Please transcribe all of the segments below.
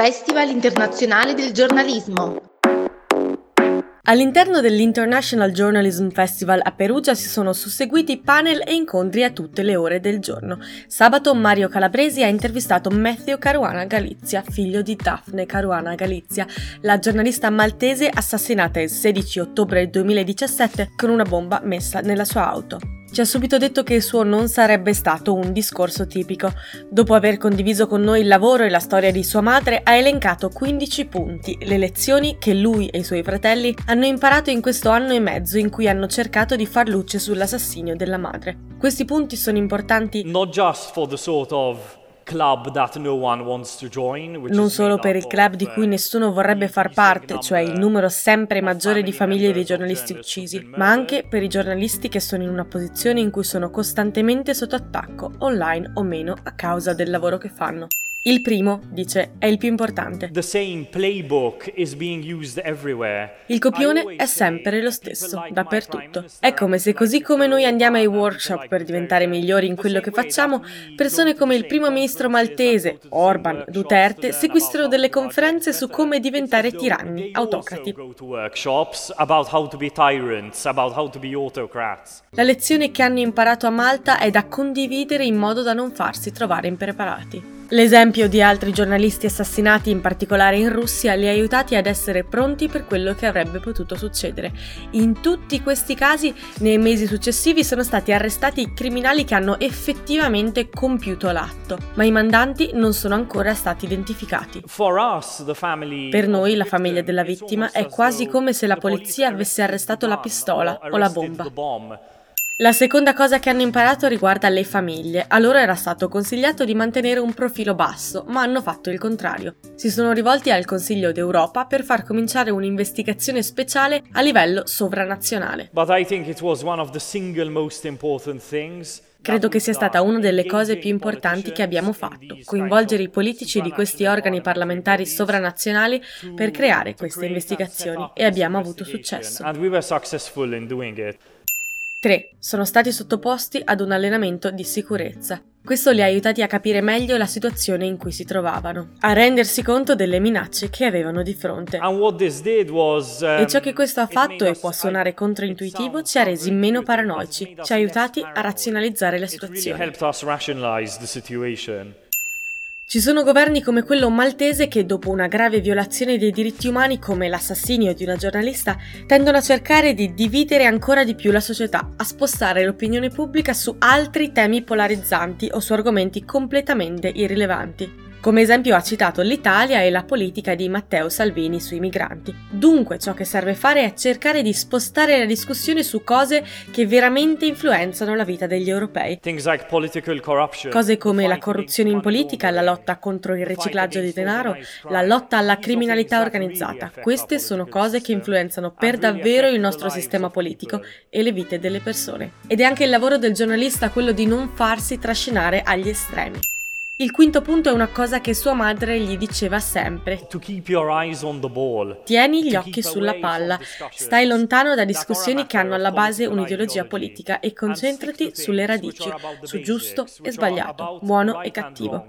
Festival internazionale del giornalismo. All'interno dell'International Journalism Festival a Perugia si sono susseguiti panel e incontri a tutte le ore del giorno. Sabato Mario Calabresi ha intervistato Matthew Caruana Galizia, figlio di Daphne Caruana Galizia, la giornalista maltese assassinata il 16 ottobre 2017 con una bomba messa nella sua auto. Ci ha subito detto che il suo non sarebbe stato un discorso tipico. Dopo aver condiviso con noi il lavoro e la storia di sua madre, ha elencato 15 punti, le lezioni che lui e i suoi fratelli hanno imparato in questo anno e mezzo in cui hanno cercato di far luce sull'assassinio della madre. Questi punti sono importanti not just for the sort of non solo per il club di cui nessuno vorrebbe far parte, cioè il numero sempre maggiore di famiglie dei giornalisti uccisi, ma anche per i giornalisti che sono in una posizione in cui sono costantemente sotto attacco, online o meno, a causa del lavoro che fanno. Il primo, dice, è il più importante. Il copione è sempre lo stesso, dappertutto. È come se così come noi andiamo ai workshop per diventare migliori in quello che facciamo, persone come il primo ministro maltese, Orban, Duterte, seguissero delle conferenze su come diventare tiranni, autocrati. La lezione che hanno imparato a Malta è da condividere in modo da non farsi trovare impreparati. L'esempio di altri giornalisti assassinati, in particolare in Russia, li ha aiutati ad essere pronti per quello che avrebbe potuto succedere. In tutti questi casi, nei mesi successivi, sono stati arrestati i criminali che hanno effettivamente compiuto l'atto, ma i mandanti non sono ancora stati identificati. Per noi, la famiglia della vittima, è quasi come se la polizia avesse arrestato la pistola o la bomba. La seconda cosa che hanno imparato riguarda le famiglie. A loro era stato consigliato di mantenere un profilo basso, ma hanno fatto il contrario. Si sono rivolti al Consiglio d'Europa per far cominciare un'investigazione speciale a livello sovranazionale. Credo che sia stata una delle cose più importanti che abbiamo fatto, coinvolgere i politici di questi organi parlamentari sovranazionali per creare queste investigazioni e abbiamo avuto successo. 3. Sono stati sottoposti ad un allenamento di sicurezza. Questo li ha aiutati a capire meglio la situazione in cui si trovavano, a rendersi conto delle minacce che avevano di fronte. e ciò che questo ha fatto, e può suonare controintuitivo, ci ha resi meno paranoici, ci ha aiutati a razionalizzare la situazione. Ci sono governi come quello maltese che, dopo una grave violazione dei diritti umani come l'assassinio di una giornalista, tendono a cercare di dividere ancora di più la società, a spostare l'opinione pubblica su altri temi polarizzanti o su argomenti completamente irrilevanti. Come esempio ha citato l'Italia e la politica di Matteo Salvini sui migranti. Dunque ciò che serve fare è cercare di spostare la discussione su cose che veramente influenzano la vita degli europei. Cose come la corruzione in politica, la lotta contro il riciclaggio di denaro, la lotta alla criminalità organizzata. Queste sono cose che influenzano per davvero il nostro sistema politico e le vite delle persone. Ed è anche il lavoro del giornalista quello di non farsi trascinare agli estremi. Il quinto punto è una cosa che sua madre gli diceva sempre. Tieni gli occhi sulla palla, stai lontano da discussioni che hanno alla base un'ideologia politica e concentrati sulle radici, su giusto e sbagliato, buono e cattivo.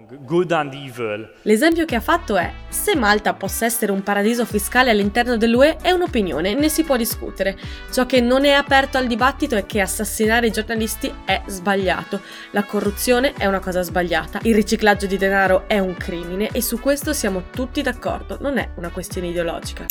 L'esempio che ha fatto è, se Malta possa essere un paradiso fiscale all'interno dell'UE è un'opinione, ne si può discutere. Ciò che non è aperto al dibattito è che assassinare i giornalisti è sbagliato, la corruzione è una cosa sbagliata, il riciclaggio riciclaggio di denaro è un crimine e su questo siamo tutti d'accordo, non è una questione ideologica.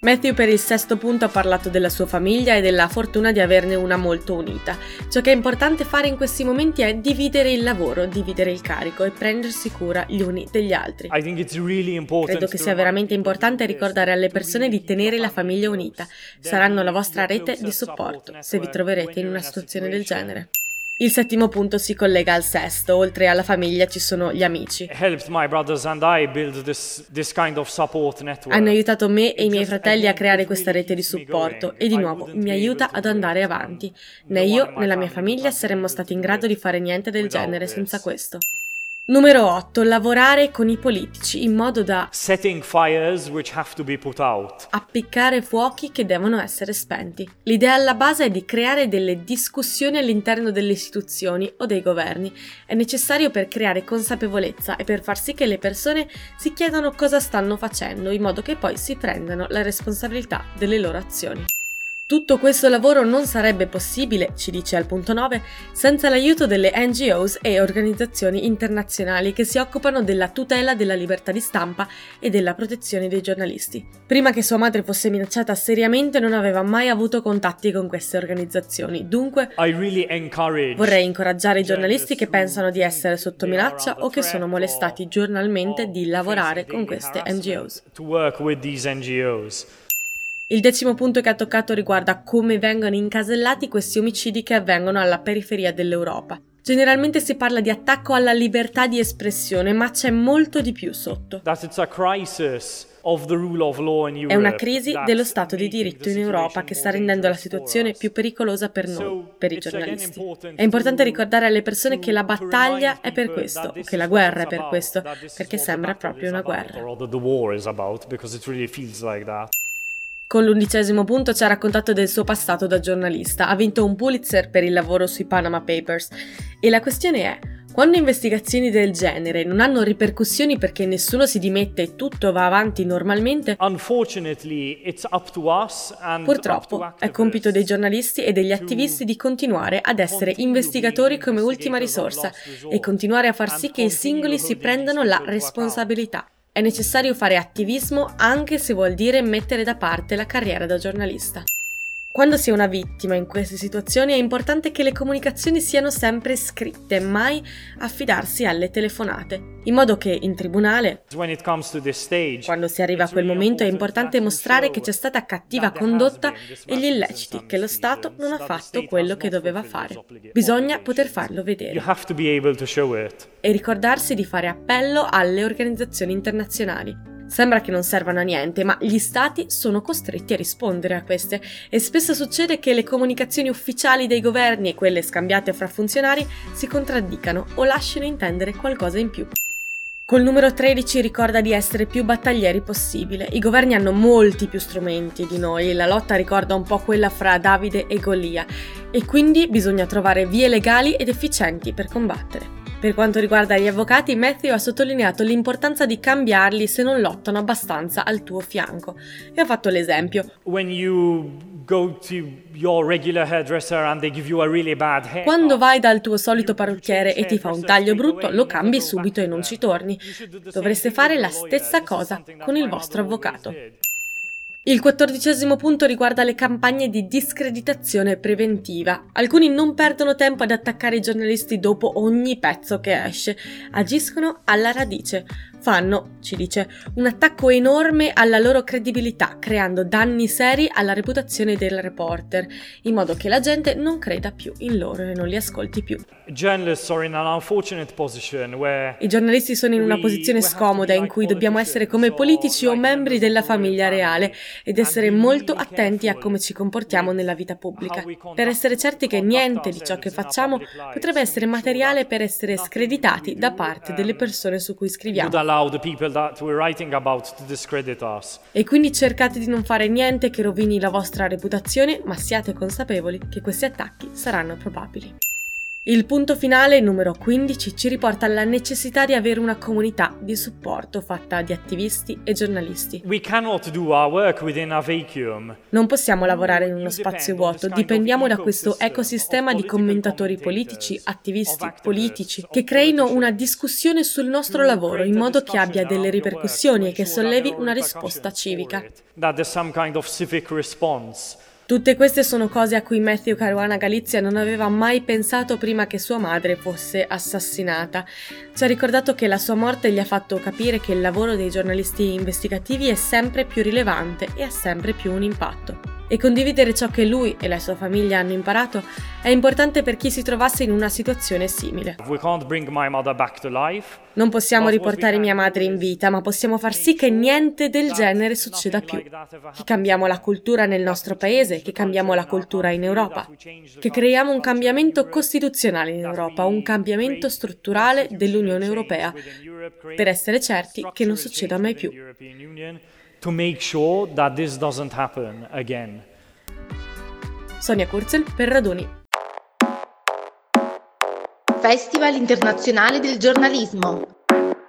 Matthew per il sesto punto ha parlato della sua famiglia e della fortuna di averne una molto unita. Ciò che è importante fare in questi momenti è dividere il lavoro, dividere il carico e prendersi cura gli uni degli altri. Credo che sia veramente importante ricordare alle persone di tenere la famiglia unita. Saranno la vostra rete di supporto se vi troverete in una situazione del genere. Il settimo punto si collega al sesto, oltre alla famiglia ci sono gli amici. Hanno aiutato me e i miei fratelli a creare questa rete di supporto e di nuovo mi aiuta ad andare avanti. Né io né la mia famiglia saremmo stati in grado di fare niente del genere senza questo. Numero 8. Lavorare con i politici in modo da setting fires which have to be put out. appiccare fuochi che devono essere spenti. L'idea alla base è di creare delle discussioni all'interno delle istituzioni o dei governi. È necessario per creare consapevolezza e per far sì che le persone si chiedano cosa stanno facendo, in modo che poi si prendano la responsabilità delle loro azioni. Tutto questo lavoro non sarebbe possibile, ci dice al punto 9, senza l'aiuto delle NGOs e organizzazioni internazionali che si occupano della tutela della libertà di stampa e della protezione dei giornalisti. Prima che sua madre fosse minacciata seriamente non aveva mai avuto contatti con queste organizzazioni, dunque really vorrei incoraggiare i giornalisti che pensano di essere sotto minaccia o che sono molestati giornalmente di lavorare con queste NGOs. Il decimo punto che ha toccato riguarda come vengono incasellati questi omicidi che avvengono alla periferia dell'Europa. Generalmente si parla di attacco alla libertà di espressione, ma c'è molto di più sotto. È una crisi dello Stato di diritto in Europa che sta rendendo la situazione più pericolosa per noi, per i giornalisti. È importante ricordare alle persone che la battaglia è per questo, che la guerra è per questo, perché sembra proprio una guerra. Con l'undicesimo punto ci ha raccontato del suo passato da giornalista. Ha vinto un Pulitzer per il lavoro sui Panama Papers. E la questione è, quando investigazioni del genere non hanno ripercussioni perché nessuno si dimette e tutto va avanti normalmente, purtroppo è compito dei giornalisti e degli attivisti di continuare ad essere investigatori come ultima risorsa e continuare a far sì che i singoli si prendano la responsabilità. È necessario fare attivismo anche se vuol dire mettere da parte la carriera da giornalista. Quando si è una vittima in queste situazioni è importante che le comunicazioni siano sempre scritte, mai affidarsi alle telefonate, in modo che in tribunale, quando si arriva a quel momento, è importante mostrare che c'è stata cattiva condotta e gli illeciti, che lo Stato non ha fatto quello che doveva fare. Bisogna poter farlo vedere. E ricordarsi di fare appello alle organizzazioni internazionali Sembra che non servano a niente, ma gli stati sono costretti a rispondere a queste e spesso succede che le comunicazioni ufficiali dei governi e quelle scambiate fra funzionari si contraddicano o lasciano intendere qualcosa in più. Col numero 13 ricorda di essere più battaglieri possibile. I governi hanno molti più strumenti di noi, la lotta ricorda un po' quella fra Davide e Golia e quindi bisogna trovare vie legali ed efficienti per combattere. Per quanto riguarda gli avvocati, Matthew ha sottolineato l'importanza di cambiarli se non lottano abbastanza al tuo fianco e ha fatto l'esempio. Quando vai dal tuo solito parrucchiere e ti fa un taglio brutto, lo cambi subito e non ci torni. Dovreste fare la stessa cosa con il vostro avvocato. Il quattordicesimo punto riguarda le campagne di discreditazione preventiva. Alcuni non perdono tempo ad attaccare i giornalisti dopo ogni pezzo che esce, agiscono alla radice fanno, ci dice, un attacco enorme alla loro credibilità, creando danni seri alla reputazione del reporter, in modo che la gente non creda più in loro e non li ascolti più. I giornalisti sono in una posizione scomoda in cui dobbiamo essere come politici o membri della famiglia reale ed essere molto attenti a come ci comportiamo nella vita pubblica, per essere certi che niente di ciò che facciamo potrebbe essere materiale per essere screditati da parte delle persone su cui scriviamo E quindi cercate di non fare niente che rovini la vostra reputazione, ma siate consapevoli che questi attacchi saranno probabili. Il punto finale, numero 15, ci riporta alla necessità di avere una comunità di supporto fatta di attivisti e giornalisti. Non possiamo lavorare in uno spazio vuoto, dipendiamo da questo ecosistema di commentatori politici, attivisti, politici, che creino una discussione sul nostro lavoro in modo che abbia delle ripercussioni e che sollevi una risposta civica. Tutte queste sono cose a cui Matthew Caruana Galizia non aveva mai pensato prima che sua madre fosse assassinata. Ci ha ricordato che la sua morte gli ha fatto capire che il lavoro dei giornalisti investigativi è sempre più rilevante e ha sempre più un impatto. E condividere ciò che lui e la sua famiglia hanno imparato è importante per chi si trovasse in una situazione simile. Non possiamo riportare mia madre in vita, ma possiamo far sì che niente del genere succeda più. Che cambiamo la cultura nel nostro paese, che cambiamo la cultura in Europa, che creiamo un cambiamento costituzionale in Europa, un cambiamento strutturale dell'Unione Europea, per essere certi che non succeda mai più. To make sure that this doesn't happen again. Sonia Kurzel per Raduni. Festival internazionale del giornalismo.